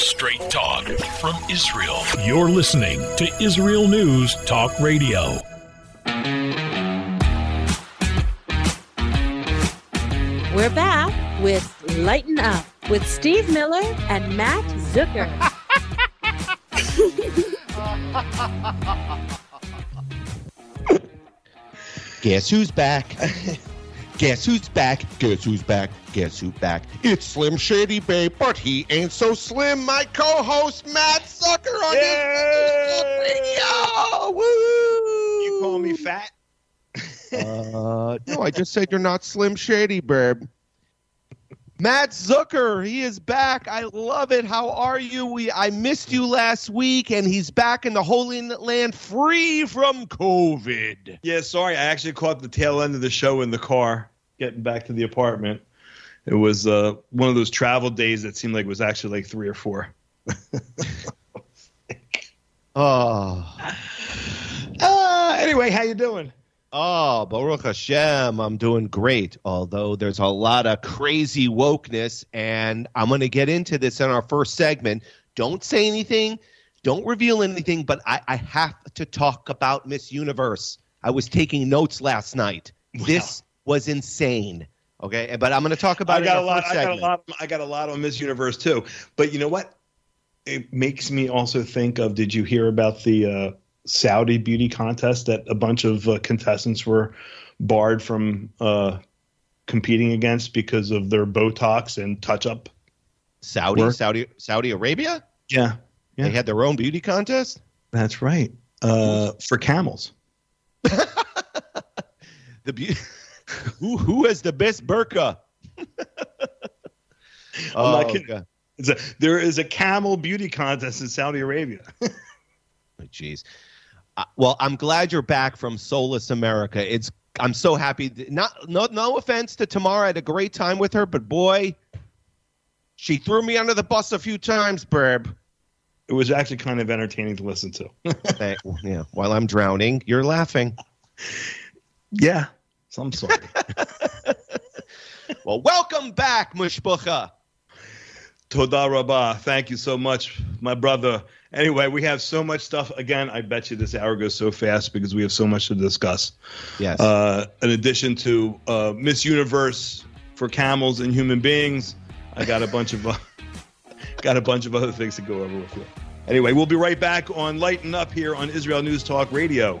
Straight talk from Israel. You're listening to Israel News Talk Radio. We're back with Lighten Up with Steve Miller and Matt Zucker. Guess who's back? Guess who's back? Guess who's back? Guess who's back? It's Slim Shady, babe, but he ain't so slim. My co-host Matt Zucker on Yay! his radio. Woo! You call me fat? Uh, no, I just said you're not Slim Shady, babe. Matt Zucker, he is back. I love it. How are you? We I missed you last week, and he's back in the Holy Land, free from COVID. Yeah, sorry. I actually caught the tail end of the show in the car getting back to the apartment. It was uh, one of those travel days that seemed like it was actually like three or four. Oh. Uh, anyway, how you doing? Oh, Baruch Hashem, I'm doing great. Although there's a lot of crazy wokeness, and I'm going to get into this in our first segment. Don't say anything, don't reveal anything, but I, I have to talk about Miss Universe. I was taking notes last night. This was insane. Okay, but I'm going to talk about I it got a lot. I got a lot. I got a lot on Miss Universe too. But you know what? It makes me also think of. Did you hear about the uh, Saudi beauty contest that a bunch of uh, contestants were barred from uh, competing against because of their Botox and touch up? Saudi, Work. Saudi, Saudi Arabia. Yeah, Yeah. They had their own beauty contest. that's right. Uh, for camels. The be- who who has the best burqa? I'm not Oh, kidding. God. It's a, there is a camel beauty contest in Saudi Arabia. Oh, Jeez. Uh, well, I'm glad you're back from Solus America. It's I'm so happy. Not no no offense to Tamara. I had a great time with her, but boy, she threw me under the bus a few times, Burb. It was actually kind of entertaining to listen to. Hey, yeah, while I'm drowning, you're laughing. yeah, so I'm sorry. Well, welcome back, Mushbucha. Toda Rabah. Thank you so much, my brother. Anyway, we have so much stuff. Again, I bet you this hour goes so fast because we have so much to discuss. Yes. Uh, in addition to uh, Miss Universe for camels and human beings, I got a bunch of uh, got a bunch of other things to go over with you. Anyway, we'll be right back on Lighten Up here on Israel News Talk Radio.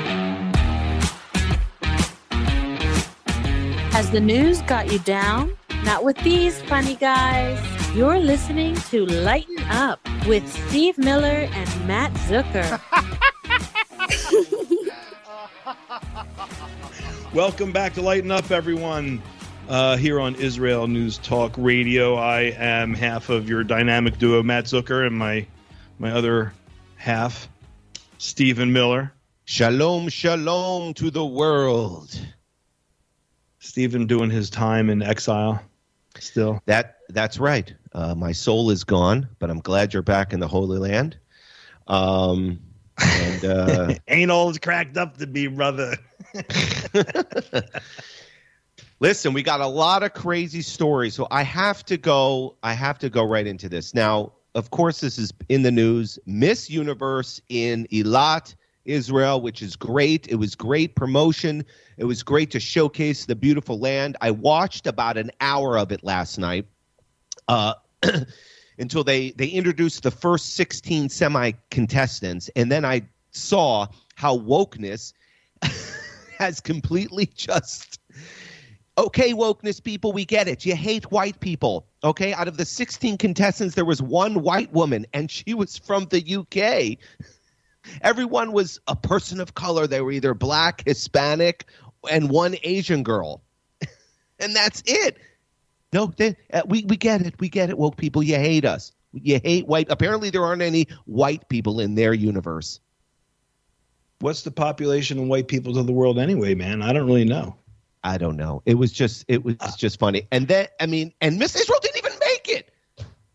Has the news got you down? Not with these funny guys. You're listening to Lighten Up with Steve Miller and Matt Zucker. Welcome back to Lighten Up, everyone. Uh, here on Israel News Talk Radio, I am half of your dynamic duo, Matt Zucker, and my my other half, Stephen Miller. Shalom, shalom to the world. Stephen doing his time in exile still. That that's right. Uh, my soul is gone, but I'm glad you're back in the Holy Land. Um, and uh, Ain't all cracked up to be, brother. listen, we got a lot of crazy stories, so I have to go. I have to go right into this now. Of course, this is in the news. Miss Universe in Eilat, Israel, which is great. It was great promotion. It was great to showcase the beautiful land. I watched about an hour of it last night. Uh, until they they introduced the first 16 semi contestants and then I saw how wokeness has completely just Okay, wokeness people, we get it. You hate white people. Okay, out of the 16 contestants, there was one white woman, and she was from the UK. Everyone was a person of color. They were either black, Hispanic, and one Asian girl. and that's it. No, they, uh, we, we get it. We get it, woke people. You hate us. You hate white. Apparently, there aren't any white people in their universe. What's the population of white people to the world anyway, man? I don't really know. I don't know. It was just it was just funny. And then I mean, and Miss Israel didn't even make it.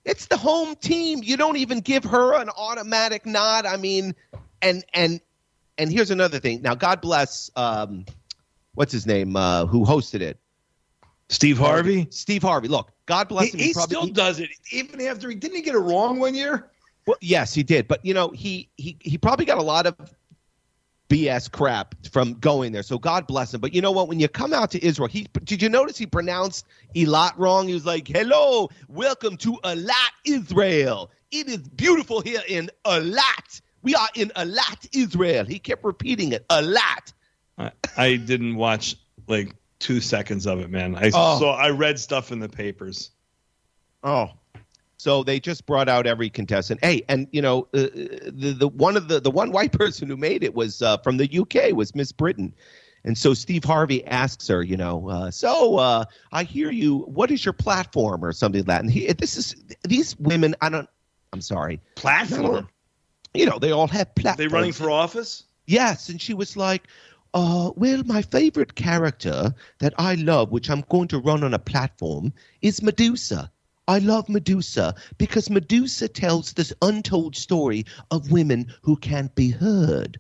It's the home team. You don't even give her an automatic nod. I mean, and and and here's another thing. Now, God bless um what's his name uh who hosted it? Steve Harvey. Steve Harvey. Look, God bless He, him. he probably- still does it, even after he didn't he get it wrong one year. Well, yes, he did. But you know, he he he probably got a lot of BS crap from going there. So God bless him. But you know what? When you come out to Israel, he did you notice he pronounced Elat wrong? He was like, "Hello, welcome to Elat, Israel. It is beautiful here in Elat. We are in Elat, Israel." He kept repeating it, Elat. I, I didn't watch like two seconds of it, man. I Oh. saw I read stuff in the papers. Oh. So they just brought out every contestant. Hey, and you know, uh, the the one of the the one white person who made it was uh, from the UK was Miss Britain. And so Steve Harvey asks her, you know, uh, so uh, I hear you. What is your platform or something like that? And he, this is these women. I don't. I'm sorry. Platform. You know, they all have platforms. They running for office? Yes, and she was like, uh, well, my favorite character that I love, which I'm going to run on a platform, is Medusa. I love Medusa because Medusa tells this untold story of women who can't be heard.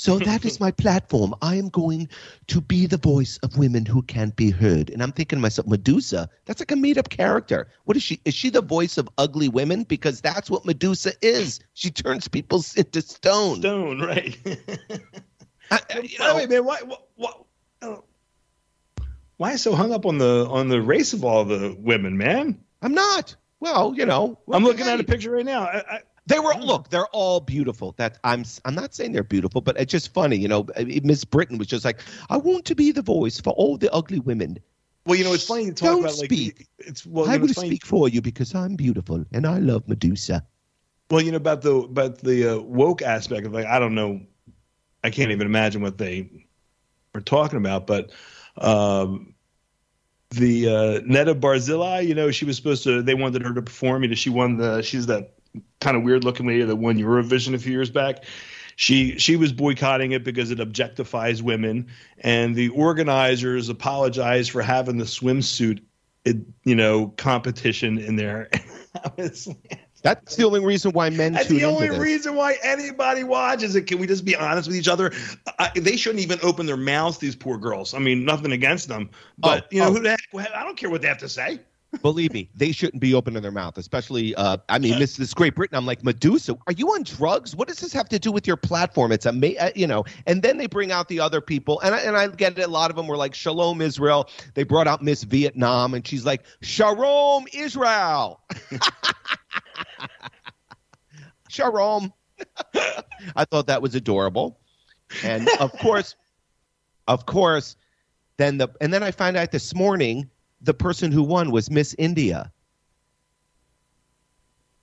So that is my platform. I am going to be the voice of women who can't be heard. And I'm thinking to myself, Medusa, that's like a made up character. What is she? Is she the voice of ugly women? Because that's what Medusa is. She turns people into stone. Stone, right? I- I- you know, the man, why, why, why, uh, why so hung up on the on the race of all the women, man? I'm not. Well, you know, I'm looking at a picture right now. I, I, They were look. They're all beautiful. That I'm. I'm not saying they're beautiful, but it's just funny. You know, Miss Britain was just like, I want to be the voice for all the ugly women. well, you know, it's funny to talk Don't about like speak. it's well, I you know, will speak for you because I'm beautiful and I love Medusa. well, you know about the about the uh, woke aspect of like I don't know, I can't even imagine what they were talking about, but um, the uh, Netta Barzilai, you know, she was supposed to. They wanted her to perform. You know, she won the. She's that kind of weird looking lady that won Eurovision a few years back. She she was boycotting it because it objectifies women, and the organizers apologized for having the swimsuit, you know, competition in there. That's the only reason why men that's the only reason why anybody watches it. Can we just be honest with each other? I, they shouldn't even open their mouths. These poor girls. I mean, nothing against them, but Oh, you know, oh. who the heck? I don't care what they have to say. Believe me, they shouldn't be opening their mouth, especially. Uh, I mean, this this Great Britain. I'm like Medusa. Are you on drugs? What does this have to do with your platform? It's a uh, you know. And then they bring out the other people, and I, and I get it. A lot of them were like Shalom Israel. They brought out Miss Vietnam, and she's like Shalom Israel. Shalom. I thought that was adorable, and of course, of course, then the and then I find out this morning the person who won was Miss India.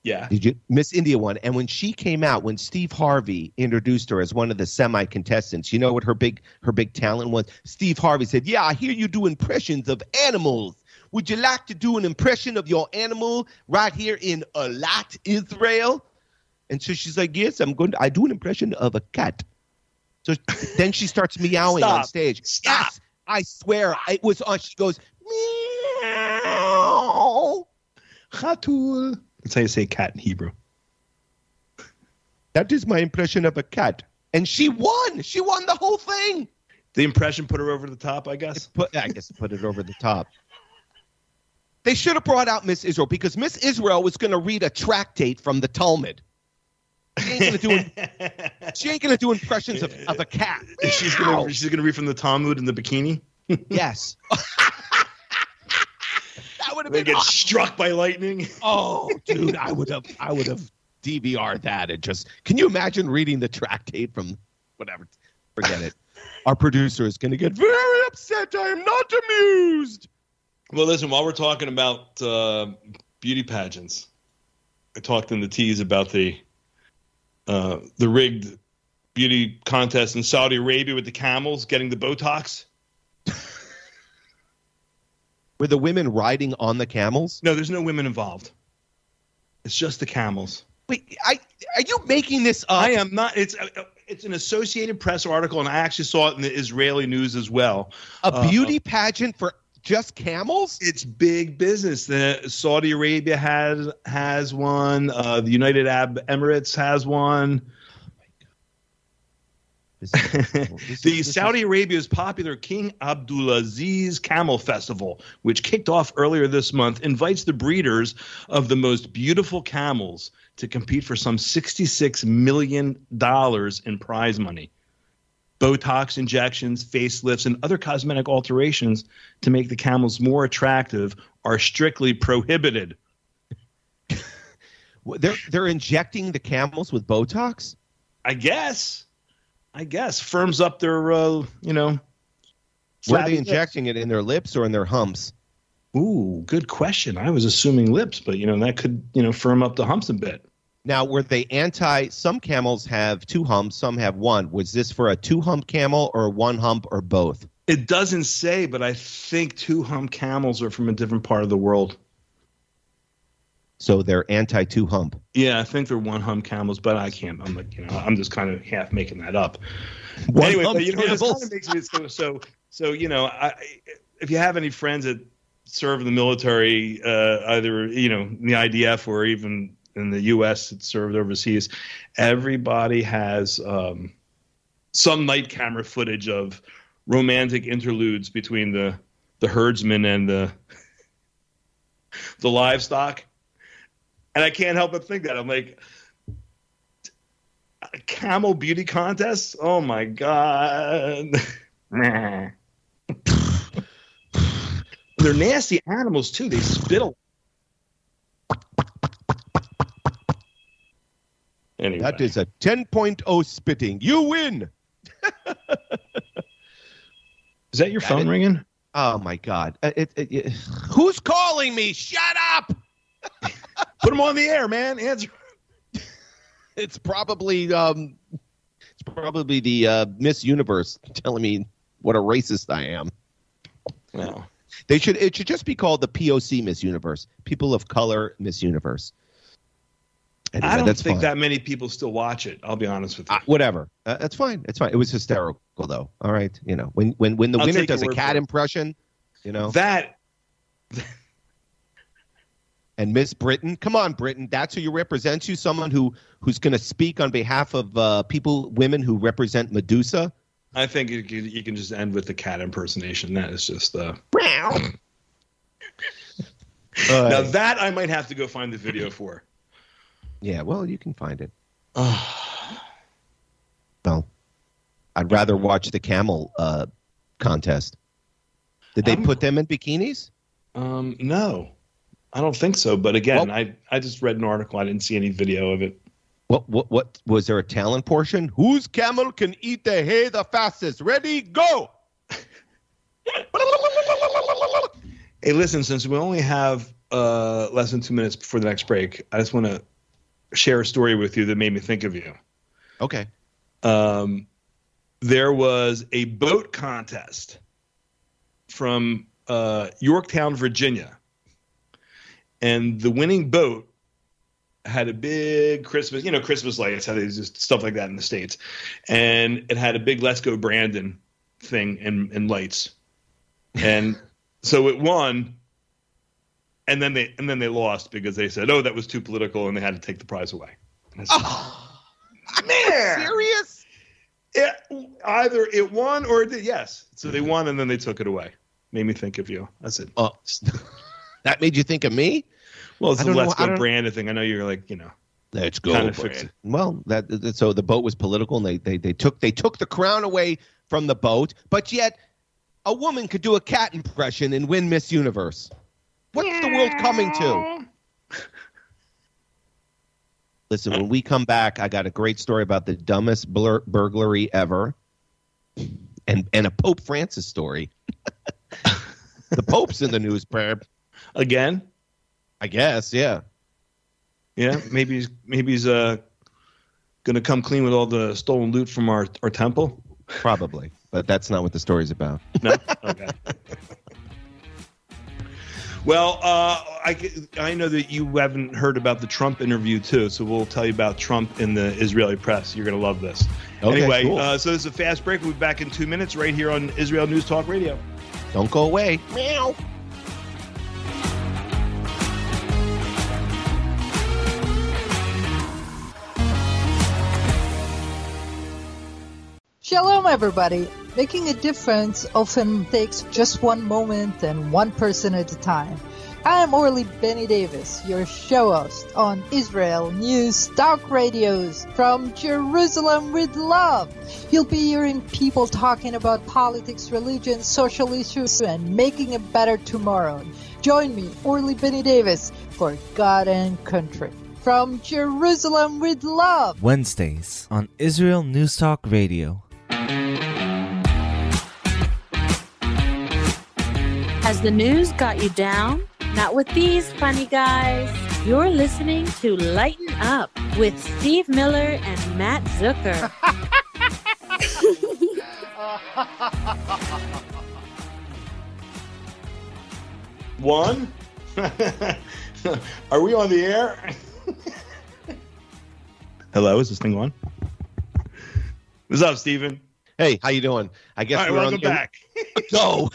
Yeah. Did you Miss India won? And when she came out, when Steve Harvey introduced her as one of the semi contestants, you know what her big her big talent was? Steve Harvey said, "Yeah, I hear you do impressions of animals. Would you like to do an impression of your animal right here in Alat, Israel?" And so she's like, "Yes, I'm going. To, I do an impression of a cat." So then she starts meowing on stage. Stop. Yes, I swear it was on. She goes meow. Chatul. That's how you say cat in Hebrew. That is my impression of a cat. And she won. She won the whole thing. The impression put her over the top, I guess. Put, I guess put it over the top. They should have brought out Miss Israel because Miss Israel was going to read a tractate from the Talmud. She ain't going to do. She ain't going to do impressions of, of a cat. she's gonna she's gonna read from the Talmud in the bikini. Yes. that would have They been. get struck by lightning. Oh, dude, I would have. I would have DVR that and just. Can you imagine reading the tractate from whatever? Forget it. Our producer is going to get very upset. I am not amused. Well, listen, while we're talking about uh, beauty pageants, I talked in the tease about the uh, the rigged beauty contest in Saudi Arabia with the camels getting the Botox. Were the women riding on the camels? No, there's no women involved. It's just the camels. Wait, I are you making this up? I am not. It's uh, it's an Associated Press article, and I actually saw it in the Israeli news as well. A beauty uh, pageant for just camels? It's big business. The Saudi Arabia has has one. Uh, the United Arab Emirates has one. This is, this the is, Saudi is... Arabia's popular King Abdulaziz Camel Festival, which kicked off earlier this month, invites the breeders of the most beautiful camels to compete for some $66 million in prize money. Botox injections, facelifts, and other cosmetic alterations to make the camels more attractive are strictly prohibited. they're they're injecting the camels with Botox? I guess. I guess firms up their uh, you know. Were they injecting lips. it in their lips or in their humps? Ooh, good question. I was assuming lips, but you know that could you know firm up the humps a bit. Now, were they anti? Some camels have two humps, some have one. Was this for a two hump camel or one hump or both? It doesn't say, but I think two hump camels are from a different part of the world. So they're anti two hump. Yeah, I think they're one hump camels, but I can't. I'm like, you know, I'm just kind of half making that up. One anyway, but you know, this kind of makes me so so so. You know, I, if you have any friends that serve in the military, uh, either you know in the IDF or even in the U.S. that served overseas, everybody has um, some night camera footage of romantic interludes between the the herdsman and the the livestock and I can't help but think that. I'm like, camel beauty contest? Oh my God. They're nasty animals too. They spit a Anyway. That is a 10.0 spitting. You win. is that your phone ringing? Oh my God. Uh, it, it, it, who's calling me? Shut up. Put them on the air, man. Answer. it's probably um, it's probably the uh, Miss Universe telling me what a racist I am. Well, they should. It should just be called the POC Miss Universe, People of Color Miss Universe. Anyway, I don't think fine. that many people still watch it. I'll be honest with you. Uh, whatever, uh, that's fine. It's fine. It was hysterical, though. All right, you know, when when when the I'll winner does a cat impression, you know that and Miss Britain. Come on, Britain. That's who you represent. You someone who who's going to speak on behalf of uh, people, women who represent Medusa. I think you, you can just end with the cat impersonation. That is just uh. uh now that I might have to go find the video for. Yeah, well, you can find it. well, I'd rather watch the camel uh, contest. Did they put them in bikinis? Um, no. I don't think so. But again, well, I I just read an article. I didn't see any video of it. What what what was there a talent portion? Whose camel can eat the hay the fastest? Ready, go. hey, listen. Since we only have uh, less than two minutes before the next break, I just want to share a story with you that made me think of you. Okay. Um, there was a boat contest from uh, Yorktown, Virginia and the winning boat had a big Christmas, you know, Christmas lights, how they just stuff like that in the states, and it had a big "Let's Go Brandon" thing and, and lights, and so it won, and then they and then they lost because they said, "Oh, that was too political," and they had to take the prize away. oh, man, serious? It, either it won or it did. Yes, so they won and then they took it away. Made me think of you. That's it. Oh. That made you think of me? Well, it's a let's know, go Brandon thing. I know you're like, you know. Let's go. Kind of well, that so the boat was political, and they, they they took they took the crown away from the boat, but yet a woman could do a cat impression and win Miss Universe. What's yeah. the world coming to? Listen, when we come back, I got a great story about the dumbest blur- burglary ever. and and a Pope Francis story. the Pope's in the news, Perp. Again? I guess, yeah. Yeah, maybe he's maybe he's uh gonna come clean with all the stolen loot from our our temple. Probably, but that's not what the story's about. No, okay. well, uh, I I know that you haven't heard about the Trump interview too, so we'll tell you about Trump in the Israeli press. You're gonna love this. Okay, anyway, cool. uh, so this is a fast break. We'll be back in two minutes right here on Israel News Talk Radio. Don't go away. Meow. Shalom, everybody. Making a difference often takes just one moment and one person at a time. I am Orly Benny Davis, your show host on Israel News Talk Radios from Jerusalem with Love. You'll be hearing people talking about politics, religion, social issues, and making a better tomorrow. Join me, Orly Benny Davis, for God and Country. From Jerusalem with Love. Wednesdays on Israel News Talk Radio. Has the news got you down? Not with these funny guys. You're listening to Lighten Up with Steve Miller and Matt Zucker. One. Are we on the air? Hello, is this thing on? What's up, Steven? Hey, how you doing? I guess All right, we're welcome on the back. Go.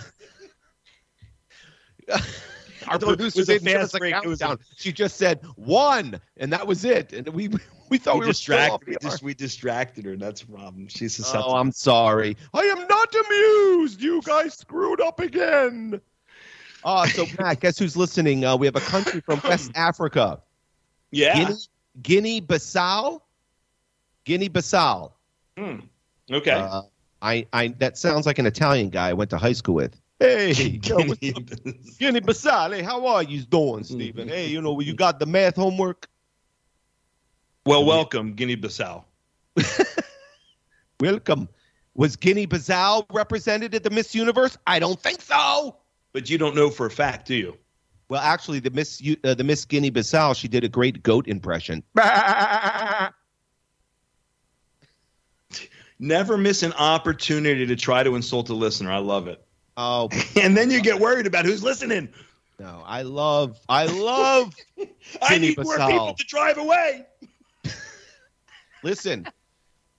Our producer didn't give us a break. Was a- She just said one, and that was it. And we we thought we, we were distracted. We, the we distracted her. That's a problem. She's a Oh. I'm sorry. I am not amused. You guys screwed up again. Uh, so, Matt, guess who's listening? Uh, we have a country from West Africa. yeah. Guinea, Guinea Bissau. Guinea Bissau. Hmm. Okay. Uh, I, I, that sounds like an Italian guy I went to high school with. Hey, yo, what's up? Guinea Bissau. Hey, how are you doing, Stephen? Hey, you know, you got the math homework? well, welcome, Guinea-Bissau. Welcome. Was Guinea Bissau represented at the Miss Universe? I don't think so. But you don't know for a fact, do you? Well, actually, the Miss uh, the Miss Guinea Bissau, she did a great goat impression. Never miss an opportunity to try to insult a listener. I love it. Oh And then you get worried about who's listening. no, I love, I love. I need Guinea-Bissau. more people to drive away. Listen,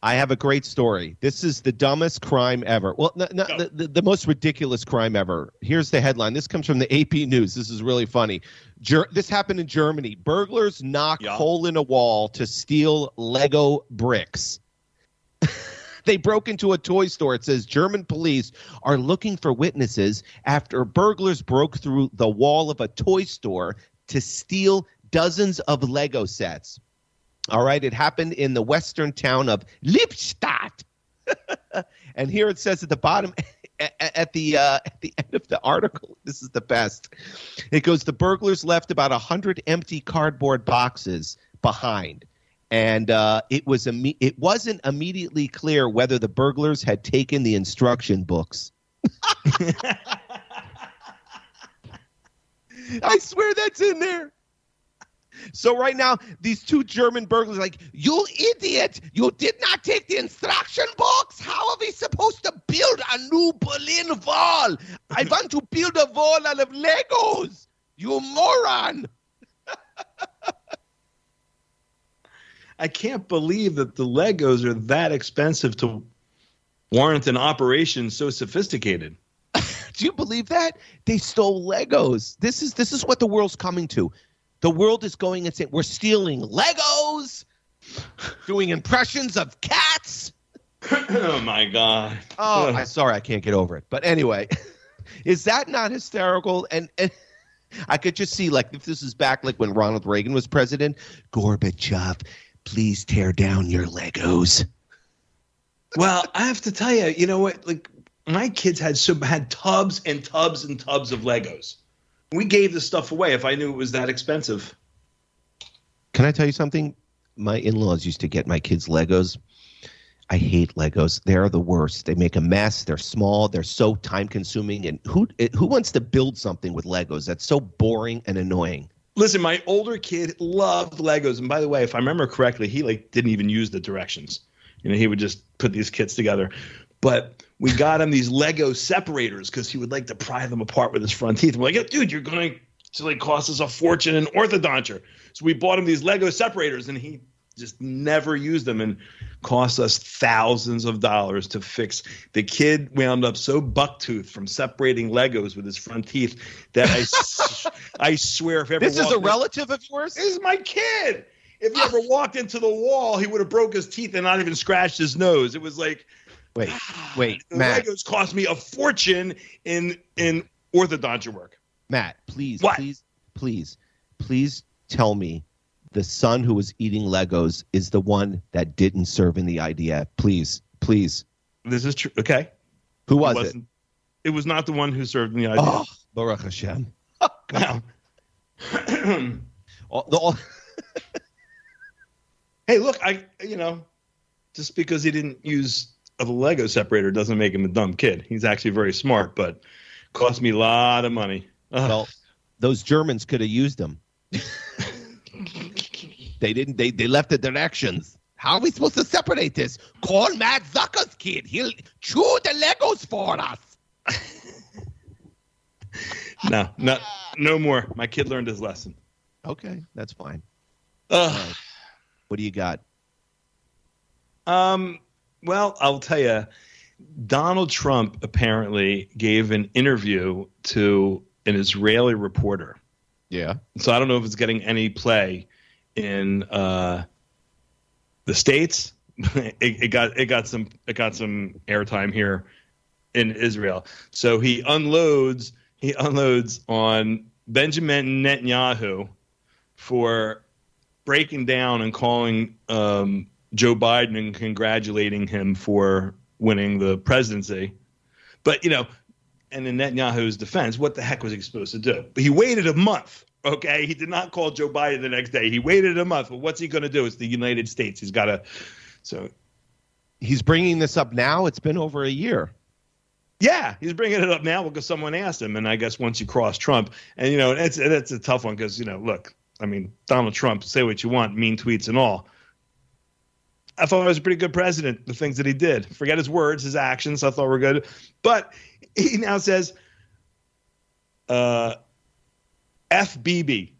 I have a great story. This is the dumbest crime ever. Well, no, no, Go. the, the, the most ridiculous crime ever. Here's the headline. This comes from the AP News. This is really funny. Ger- this happened in Germany. Burglars knock Yeah. hole in a wall to steal Lego bricks. they broke into a toy store. It says German police are looking for witnesses after burglars broke through the wall of a toy store to steal dozens of Lego sets. All right, it happened in the western town of Lippstadt. and here it says at the bottom at, the uh, at the end of the article, this is the best. It goes the burglars left about a 100 empty cardboard boxes behind. And uh, it was imme- it wasn't immediately clear whether the burglars had taken the instruction books. I swear that's in there. So right now, these two German burglars like, you idiot! You did not take the instruction books. How are we supposed to build a new Berlin Wall? I want to build a wall out of Legos. You moron! I can't believe that the Legos are that expensive to warrant an operation so sophisticated. Do you believe that they stole Legos? This is this is what the world's coming to. The world is going insane. We're stealing Legos, doing impressions of cats. oh my god. Oh, I'm sorry, I can't get over it. But anyway, is that not hysterical? And, and I could just see, like, if this is back, like when Ronald Reagan was president, Gorbachev, please tear down your Legos. Well, I have to tell you, you know what? Like my kids had so had tubs and tubs and tubs of Legos. We gave this stuff away if I knew it was that expensive. Can I tell you something? My in-laws used to get my kids Legos. I hate Legos. They're the worst. They make a mess. They're small. They're so time consuming. And who who wants to build something with Legos? That's so boring and annoying. Listen, my older kid loved Legos, and by the way, if I remember correctly, he like didn't even use the directions. You know, he would just put these kits together. But we got him these Lego separators because he would like to pry them apart with his front teeth. We're like, dude, you're going to like cost us a fortune in orthodonture. So we bought him these Lego separators, and he just never used them and cost us thousands of dollars to fix. The kid wound up so bucktooth from separating Legos with his front teeth that I, I swear if ever This is a walked- relative of yours? This is my kid. If he ever walked into the wall, he would have broke his teeth and not even scratched his nose. It was like Wait, ah, wait, the Matt, Legos cost me a fortune in in orthodonture work. Matt, please, What? please, please, please tell me the son who was eating Legos is the one that didn't serve in the IDF. Please, please. This is true. Okay. Who was it it? It was not the one who served in the IDF. Oh, Baruch Hashem. All- the- all- hey, look, I you know, just because he didn't use a Lego separator doesn't make him a dumb kid. He's actually very smart, but cost me a lot of money. Ugh. well, those Germans could have used them. they didn't. They they left the directions. How are we supposed to separate this? Call Matt Zucker's kid. He'll chew the Legos for us. no, no, no more. My kid learned his lesson. Okay, that's fine. Ugh. What do you got? Um, well, I'll tell you, Donald Trump apparently gave an interview to an Israeli reporter. Yeah. So I don't know if it's getting any play in uh, the states. it, it got it got some it got some airtime here in Israel. So he unloads he unloads on Benjamin Netanyahu for breaking down and calling um, Joe Biden and congratulating him for winning the presidency. But you know, and in Netanyahu's defense, what the heck was he supposed to do? He waited a month. Okay, he did not call Joe Biden the next day. He waited a month. But what's he going to do? It's the United States. He's got to. So He's bringing this up now. It's been over a year. yeah, he's bringing it up now because someone asked him. And I guess once you cross Trump, and you know, it's it's a tough one because you know, look, I mean, Donald Trump, say what you want, mean tweets and all. I thought he was a pretty good president. The things that he did, forget his words, his actions, I thought were good. But he now says, uh, "FBB,"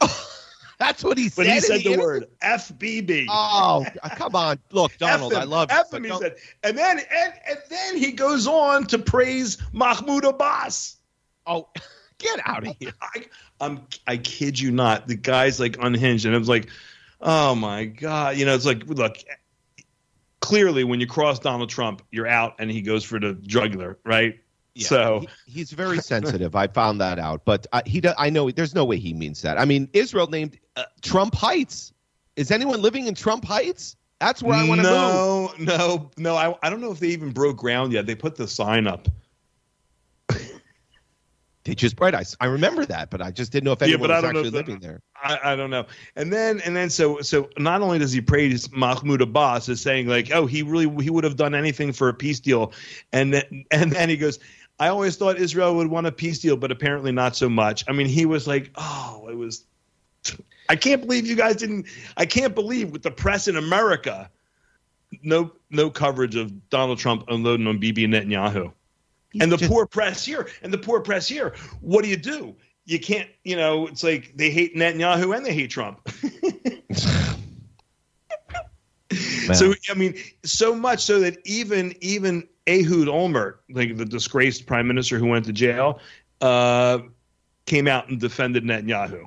That's what he said. but he said the interview? word "FBB." Oh, come on. Look, Donald, I love F him, he said, and then and, and then he goes on to praise Mahmoud Abbas. Oh, get out of here. I, I'm I kid you not. The guy's like unhinged, and I was like, oh my god, you know, it's like look. Clearly, when you cross Donald Trump, you're out, and he goes for the jugular, right? Yeah, so he- he's very sensitive. I found that out, but I, he, do- I know there's no way he means that. I mean, Israel named uh, Trump Heights. Is anyone living in Trump Heights? That's where I want to move. no, no, no. I, I don't know if they even broke ground yet. They put the sign up. They just right. I, s- I remember that, but I just didn't know if Yeah, anyone I was actually the- living there. I, I don't know. And then and then so so not only does he praise Mahmoud Abbas as saying like, oh, he really he would have done anything for a peace deal, and then and then he goes, I always thought Israel would want a peace deal, but apparently not so much. I mean, he was like, oh, it was. I can't believe you guys didn't. I can't believe with the press in America, no no coverage of Donald Trump unloading on Bibi Netanyahu and the just- poor press here and the poor press here what do you do you can't you know it's like they hate netanyahu and they hate trump so i mean so much so that even even ehud olmert like the disgraced prime minister who went to jail uh came out and defended netanyahu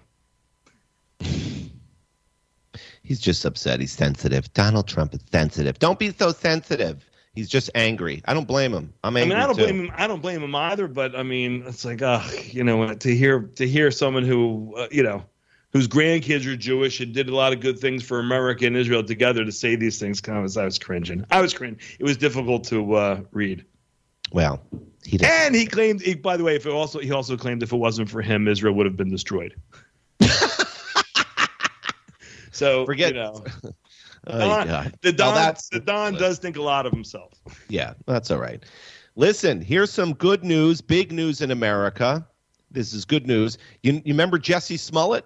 He's just upset. He's sensitive. Donald Trump is sensitive. Don't be so sensitive. He's just angry. I don't blame him. I'm I mean, I don't too. blame him. I don't blame him either. But I mean, it's like, uh, you know, to hear to hear someone who, uh, you know, whose grandkids are Jewish and did a lot of good things for America and Israel together to say these things, of, I was cringing. I was cringing. It was difficult to uh, read. Well, he doesn't. And he claimed, he, by the way, if it also he also claimed if it wasn't for him, Israel would have been destroyed. So Forget- you know, Oh, Don- God. the Don, that's- the Don does think a lot of himself. Yeah, that's all right. Listen, here's some good news, big news in America. This is good news. You, you remember Jesse Smollett,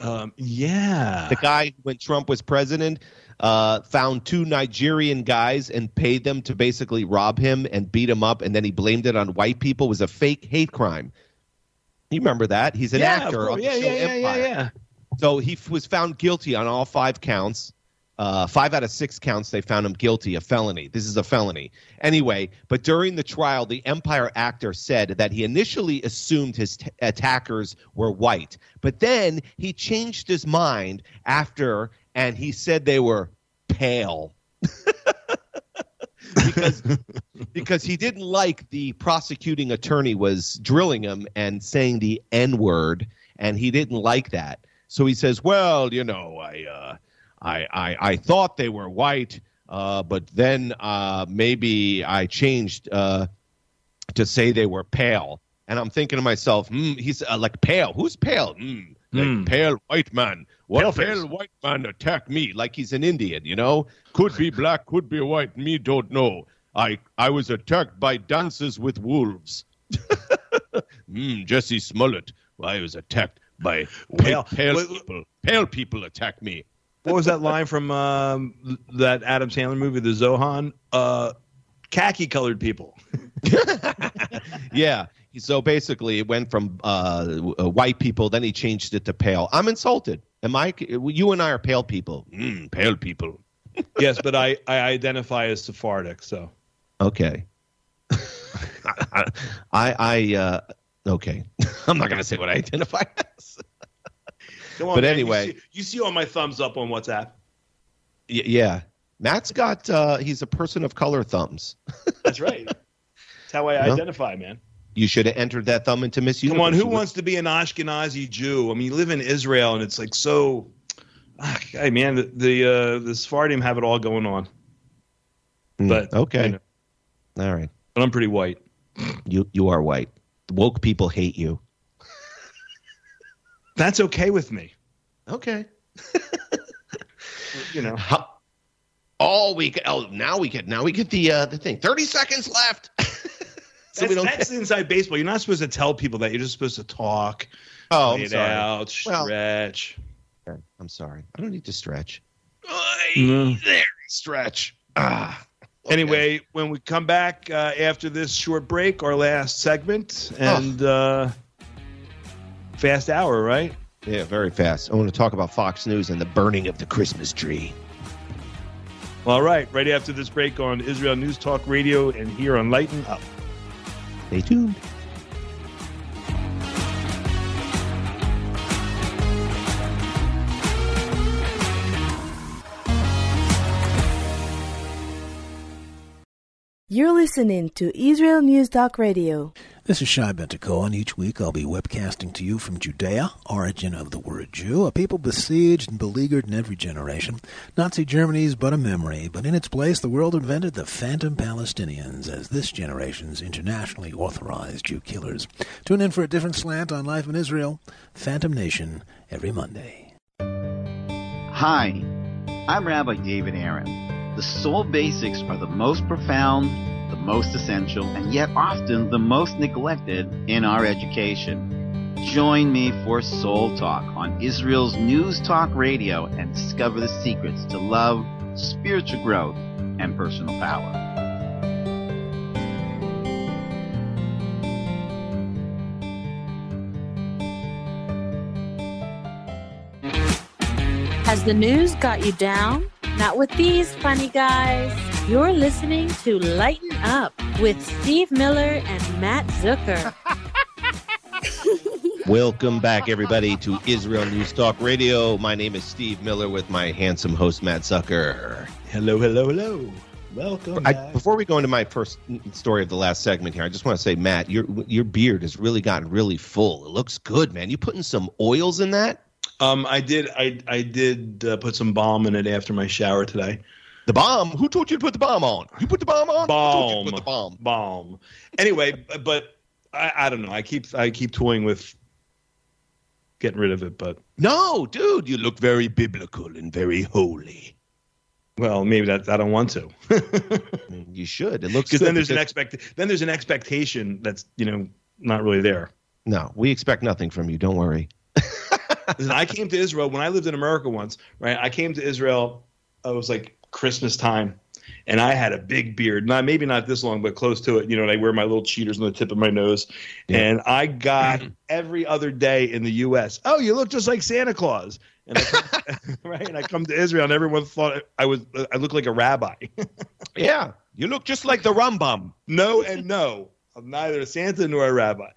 Um, yeah. the guy when Trump was president, uh, found two Nigerian guys and paid them to basically rob him and beat him up, and then he blamed it on white people. It was a fake hate crime. You remember that? He's an yeah, actor on the yeah, show yeah, yeah, yeah, Empire. yeah. So he f- was found guilty on all five counts. Uh, five out of six counts, they found him guilty a felony. This is a felony. Anyway, but during the trial, the Empire actor said that he initially assumed his t- attackers were white, but then he changed his mind after and he said they were pale. because because he didn't like the prosecuting attorney was drilling him and saying the n word and he didn't like that so he says well you know i uh i i, I thought they were white uh but then uh maybe i changed uh to say they were pale. And i'm thinking to myself hmm, he's uh, like pale. Who's pale? Hmm, like Hmm. pale white man. What Pale pale, white man attack me? Like he's an indian you know? Could be black could be white me don't know. I i was attacked by dancers with wolves. Mm, jesse smollett. I was attacked by pale, Pale. people. Pale people attack me What was that line from um, that Adam Sandler movie, The Zohan? Uh, khaki colored people. yeah so basically it went from uh, uh, white people then he changed it to pale i'm insulted am i you and i are pale people mm, pale people yes, but I, I identify as Sephardic, so. Okay. I I uh okay. I'm not gonna say what I identify as. Come on, But man. You anyway. see- you see, all my thumbs up on WhatsApp. Y- yeah. Matt's got uh he's a person of color thumbs. That's right. That's how I Yeah. identify, man. You should have entered that thumb into Miss Come on, who You wants to be an Ashkenazi Jew? I mean, you live in Israel, and it's like so. Ah, Hey, man, the the, uh, the Sephardim have it all going on, Mm, but okay. you know, All right. but I'm pretty white. You you are white. Woke people hate you. That's okay with me. Okay. You know, How, all we get oh now we get now we get the uh the thing. 30 seconds left. so we that's, don't that's inside baseball. You're not supposed to tell people that. You're just supposed to talk, Oh, lay I'm sorry. out, stretch. Okay, I'm sorry. I don't need to stretch. No. There, stretch. Ah. okay. Anyway, when we come back uh, after this short break, our last segment, and uh, fast hour, right? Yeah, very fast. I want to talk about Fox News and the burning of the Christmas tree. All right, right after this break on Israel News Talk Radio and here on Lighten Up. Stay tuned. You're listening to Israel News Talk Radio. This is Shai Bentako, and each week I'll be webcasting to you from Judea, origin of the word Jew, a people besieged and beleaguered in every generation. Nazi Germany's but a memory, but in its place the world invented the phantom Palestinians as this generation's internationally authorized Jew killers. Tune in for a different slant on life in Israel, Phantom Nation, every Monday. Hi, I'm Rabbi David Aaron. The soul basics are the most profound, the most essential, and yet often the most neglected in our education. Join me for Soul Talk on Israel's News Talk Radio and discover the secrets to love, spiritual growth, and personal power. Has the news got you down? Not with these funny guys. You're listening to Lighten Up with Steve Miller and Matt Zucker. Welcome back, everybody, to Israel News Talk Radio. My name is Steve Miller with my handsome host, Matt Zucker. Hello, hello, hello. Welcome. I, back. before we go into my first story of the last segment here, I just want to say, Matt, your your beard has really gotten really full. It looks good, man. You putting some oils in that? Um, I did. I I did uh, put some balm in it after my shower today. The bomb? Who told you to put the bomb on? You put the bomb on? Who told you to Balm. put the bomb. Balm. Anyway, but I, I don't know. I keep I keep toying with getting rid of it, but No, dude, you look very biblical and very holy. well, maybe that I don't want to. You should. It looks Because good then there's an expect then there's an expectation that's you know not really there. No, we expect nothing from you. Don't worry. Listen, I came to Israel when I lived in America once, right? I came to Israel. It was like Christmas time, and I had a big beard. Not maybe not this long, but close to it. You know, and I wear my little cheaters on the tip of my nose. And I got mm-hmm. every other day in the U.S. Oh, you look just like Santa Claus. And I come, right, and I come to Israel, and everyone thought I was I looked like a rabbi. Yeah, you look just like the Rambam. no, and no, I'm neither a Santa nor a rabbi.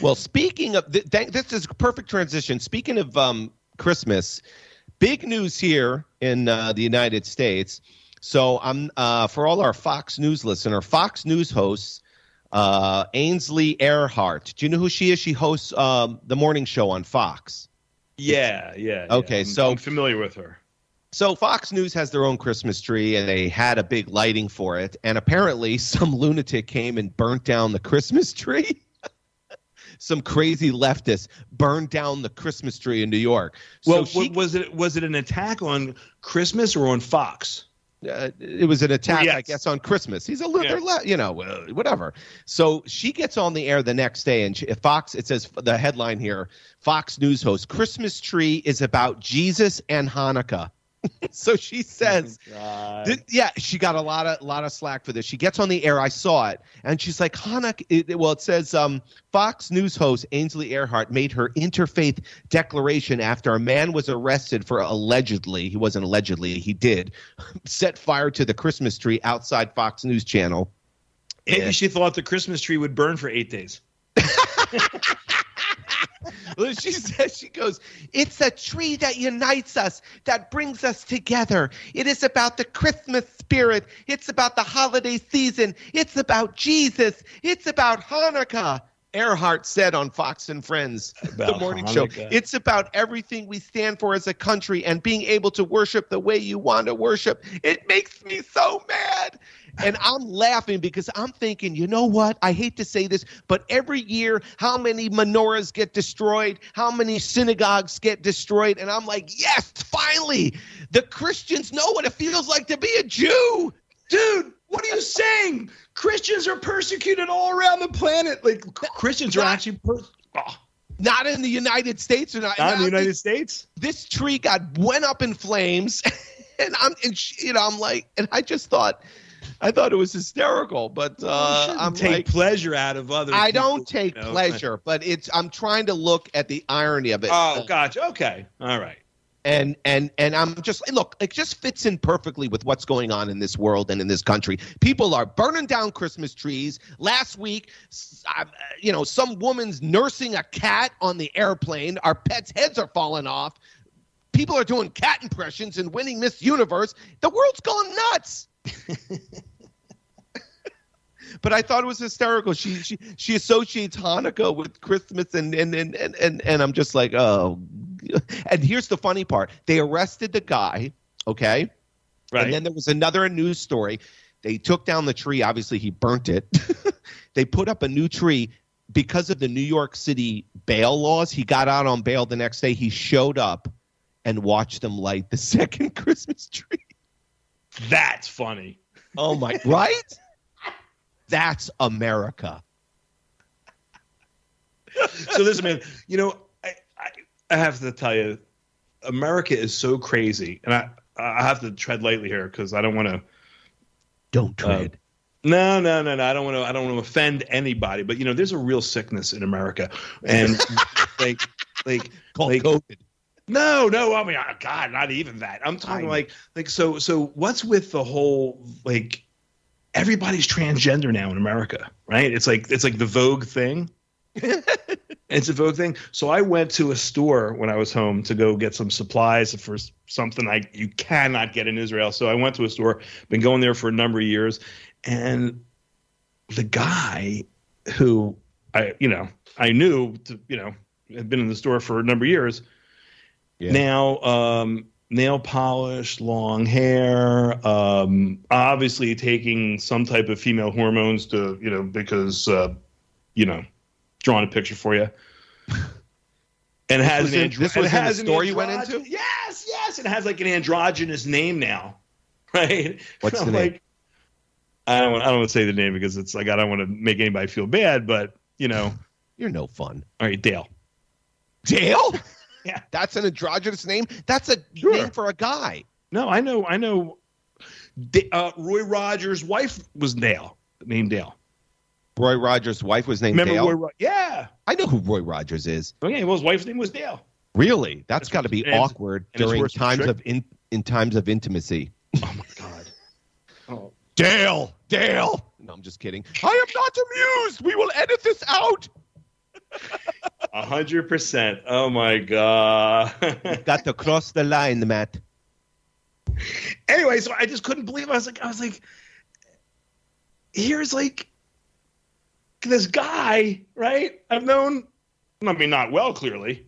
Well, speaking of th- th- this is a perfect transition. Speaking of um, Christmas, big news here in uh, the United States. So I'm uh, for all our Fox News listener, Fox News hosts uh, Ainsley Earhardt. Do you know who she is? She hosts um, the morning show on Fox. Yeah, yeah. yeah. Okay, I'm- so- I'm familiar with her. So Fox News has their own Christmas tree, and they had a big lighting for it. And apparently, some lunatic came and burnt down the Christmas tree. some crazy leftist burned down the Christmas tree in New York. So Well, she, was it was it an attack on Christmas or on Fox? uh, it was an attack, Yes. I guess, on Christmas. He's a little, Yeah. you know, uh, whatever. So she gets on the air the next day, and she, Fox. It says the headline here: Fox News host Christmas tree is about Jesus and Hanukkah. so she says. Th- yeah, she got a lot of lot of slack for this. She gets on the air. I saw it, and she's like, "Hanukkah." It, well, it says um, Fox News host Ainsley Earhardt made her interfaith declaration after a man was arrested for allegedly—he wasn't allegedly—he did set fire to the Christmas tree outside Fox News Channel. Maybe Yeah. she thought the Christmas tree would burn for eight days. Well, she says she goes it's a tree that unites us that brings us together. It is about the christmas spirit. It's about the holiday season. It's about jesus. It's about hanukkah. Earhardt said on fox and friends the About morning show it's about everything we stand for as a country and being able to worship the way you want to worship. It makes me so mad and I'm laughing because I'm thinking, you know what? I hate to say this, but every year, how many menorahs get destroyed? How many synagogues get destroyed? And I'm like, yes, finally, the Christians know what it feels like to be a Jew. Dude, what are you saying? Christians are persecuted all around the planet. Like Christians are actually per- oh, Not in the United States, or not, not in the United States. This tree got went up in flames, and I'm, and she, you know, I'm like, and I just thought, I thought it was hysterical, but uh, I'm shouldn't take like, pleasure out of other. I people, don't take you know? pleasure, but it's I'm trying to look at the irony of it. Oh, gotcha. Okay, all right. and and and I'm just look, it just fits in perfectly with what's going on in this world and in this country. People are burning down Christmas trees. Last week, s- uh, you know, some woman's nursing a cat on the airplane. Our pets' heads are falling off. People are doing cat impressions and winning Miss Universe. The world's gone nuts. but I thought it was hysterical. She she she associates Hanukkah with Christmas, and and and and and, and I'm just like, oh. And here's the funny part: they arrested the guy. Okay, Right. and then there was another news story. They took down the tree. Obviously, he burnt it. they put up a new tree because of the New York City bail laws. He got out on bail the next day. He showed up and watched them light the second Christmas tree. That's funny. Oh my! right? That's America. so listen, man. You know, I, I I have to tell you, America is so crazy, and I I have to tread lightly here because I don't want to. Don't um, tread. No, no, no, no. I don't want to. I don't want to offend anybody, but you know, there's a real sickness in America, and like, like, Called like, COVID. No, no. I mean, oh, God, not even that. I'm talking like, like, so, so. What's with the whole like? Everybody's transgender now in America, right? It's like it's like the Vogue thing. it's a Vogue thing. So I went to a store when I was home to go get some supplies for something I you cannot get in Israel. So I went to a store, been going there for a number of years, and the guy who I you know I knew to, you know had been in the store for a number of years. Yeah. Now um, nail polish, long hair, um, obviously taking some type of female hormones to you know because uh, you know drawing a picture for you. and has was an andro- this was it the has an store you went into? Yes, yes, it has like an androgynous name now, right? What's the I'm name? like, I don't. want- I don't want to say the name because it's like I don't want to make anybody feel bad, but you know, You're no fun. all right, Dale. Dale? Yeah. That's an androgynous name? That's a Sure. name for a guy. No, I know, I know. Da- uh, Roy Rogers' wife was Dale, named Dale. Roy Rogers' wife was named Remember Dale. Roy? Ro- yeah. I know who Roy Rogers is. Okay, well, his wife's name was Dale. Really? That's That's got to be and- awkward and during times of in, in times of intimacy. Oh my god. Oh. Dale, Dale. No, I'm just kidding. I am not amused. We will edit this out. A hundred percent. Oh my god. Got to cross the line, Matt. anyway, so I just couldn't believe. It. I was like, I was like, here's like this guy, right? I've known. I mean, not well, clearly.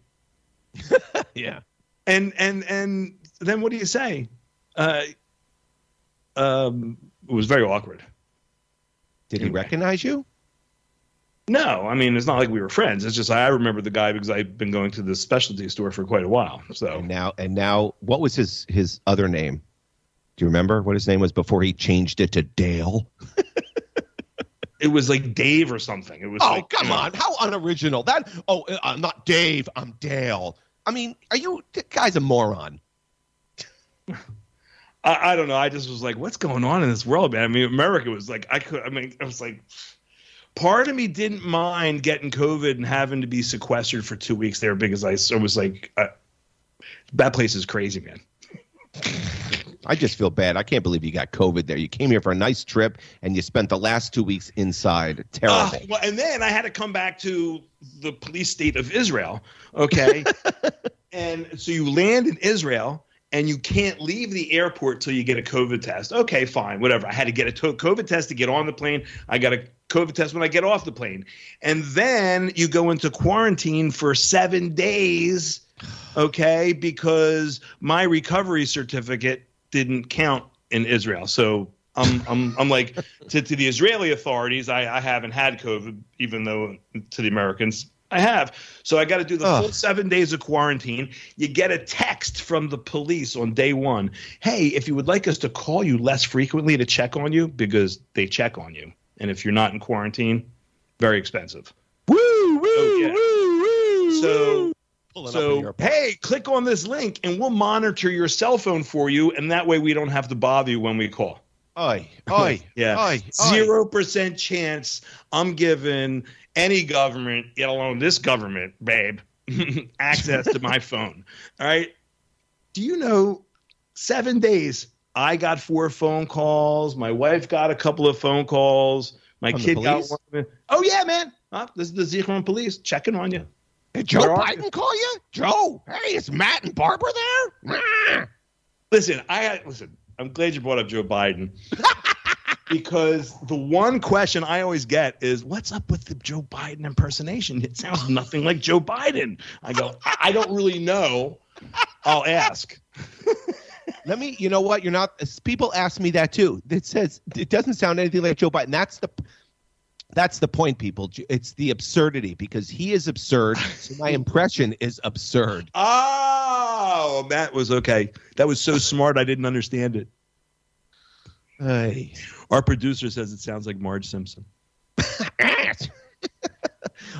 Yeah. And and and then what do you say? Uh, um, it was very awkward. Did he recognize you? No, I mean it's not like we were friends. It's just I remember the guy because I've been going to the specialty store for quite a while. So And now, and now, what was his his other name? Do you remember what his name was before he changed it to Dale? it was like Dave or something. It was. Oh, like, come you know, on! How unoriginal that? Oh, uh, I'm not Dave. I'm Dale. I mean, are you? Guy's a moron. I, I don't know. I just was like, what's going on in this world, man? I mean, America was like, I could. I mean, I was like, part of me didn't mind getting COVID and having to be sequestered for two weeks there because I so was like, uh, that place is crazy, man. I just feel bad. I can't believe you got COVID there. You came here for a nice trip and you spent the last two weeks inside. Terrible. Uh, well, and then I had to come back to the police state of Israel. Okay. and so you land in Israel and you can't leave the airport till you get a COVID test. Okay, fine, whatever. I had to get a COVID test to get on the plane. I got a COVID test when I get off the plane. And then you go into quarantine for seven days. Okay. Because my recovery certificate didn't count in Israel. So I'm I'm I'm like to, to the Israeli authorities, I, I haven't had COVID, even though to the Americans I have. So I got to do the Ugh. full seven days of quarantine. You get a text from the police on day one. Hey, if you would like us to call you less frequently to check on you, because they check on you, and if you're not in quarantine, very expensive. woo, woo, Oh, yeah. woo, woo. So Pulling so hey, click on this link and we'll monitor your cell phone for you, and that way we don't have to bother you when we call. Oi, oi, Yeah. oi, oi. Zero percent chance I'm giving any government, let alone this government, babe, access to my phone. All right. Do you know seven days? I got four phone calls. My wife got a couple of phone calls. My From kid got one. Oh yeah, man. Huh? This is the Zichron police checking on you. Did Joe Where Biden call you? Joe, hey, is Matt and Barbara there? Listen, I listen. I'm glad you brought up Joe Biden because the one question I always get is, "What's up with the Joe Biden impersonation? It sounds nothing like Joe Biden." I go, "I, I don't really know. I'll ask." Let me, you know what? You're not. People ask me that too. It says it doesn't sound anything like Joe Biden. That's the, that's the point, people. It's the absurdity because he is absurd. So my impression is absurd. Oh, that was okay. That was so smart. I didn't understand it. Hey. Our producer says it sounds like Marge Simpson.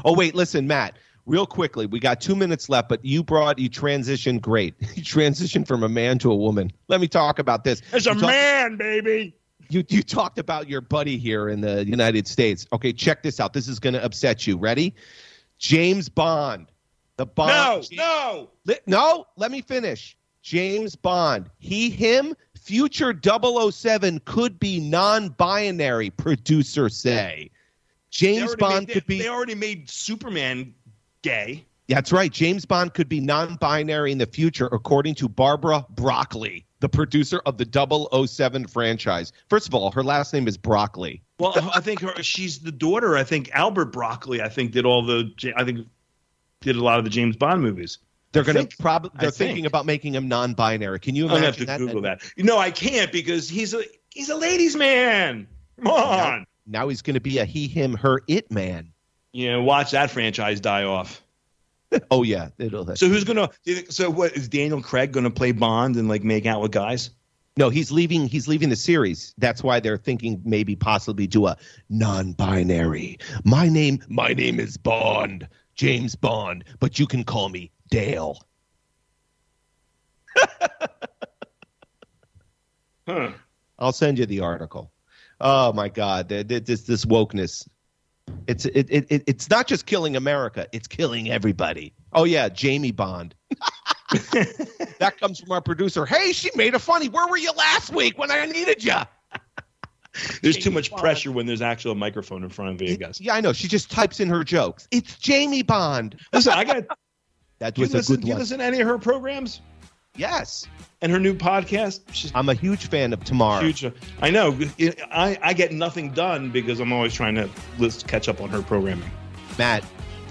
oh wait, listen, Matt. Real quickly, we got two minutes left, but you brought you transitioned great. You transitioned from a man to a woman. Let me talk about this. There's a talk- man, baby. You you talked about your buddy here in the United States. Okay, check this out. This is going to upset you. Ready? James Bond. The Bond. No, no. Li- no, let me finish. James Bond. He, him, future 007 could be non binary, producer say. James Bond made- could be. They already made Superman gay. That's right. James Bond could be non binary in the future, according to Barbara Broccoli, the producer of the 007 franchise. First of all, her last name is Broccoli. Well, I think her, she's the daughter. I think Albert Broccoli. I think did all the. I think did a lot of the James Bond movies. They're going to probably they're think. thinking about making him non-binary. Can you I'm gonna have to that? Google that. No, I can't because he's a he's a ladies' man. Come on. Now he's going to be a he, him, her, it man. Yeah, watch that franchise die off. oh yeah, it'll. So who's gonna? So what is Daniel Craig gonna play Bond and like make out with guys? No, he's leaving. He's leaving the series. That's why they're thinking maybe possibly do a non-binary. My name, my name is Bond, James Bond, but you can call me Dale. huh. I'll send you the article. Oh my God, this this wokeness. It's it, it, it it's not just killing America; it's killing everybody. Oh yeah, Jamie Bond. that comes from our producer. Hey, she made a funny. Where were you last week when I needed you? There's Jamie too much Bond. pressure when there's actual microphone in front of you guys. Yeah, I know. She just types in her jokes. It's Jamie Bond. Listen, I got. that was a listen, good do you listen to any of her programs? Yes. And her new podcast. She's I'm a huge fan of Tamar. Huge. I know. I, I get nothing done because I'm always trying to list, catch up on her programming. Matt,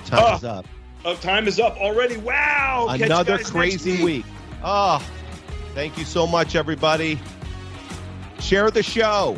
time oh, is up. Oh, time is up already. Wow. Another crazy week. week. Oh, thank you so much, everybody. Share the show.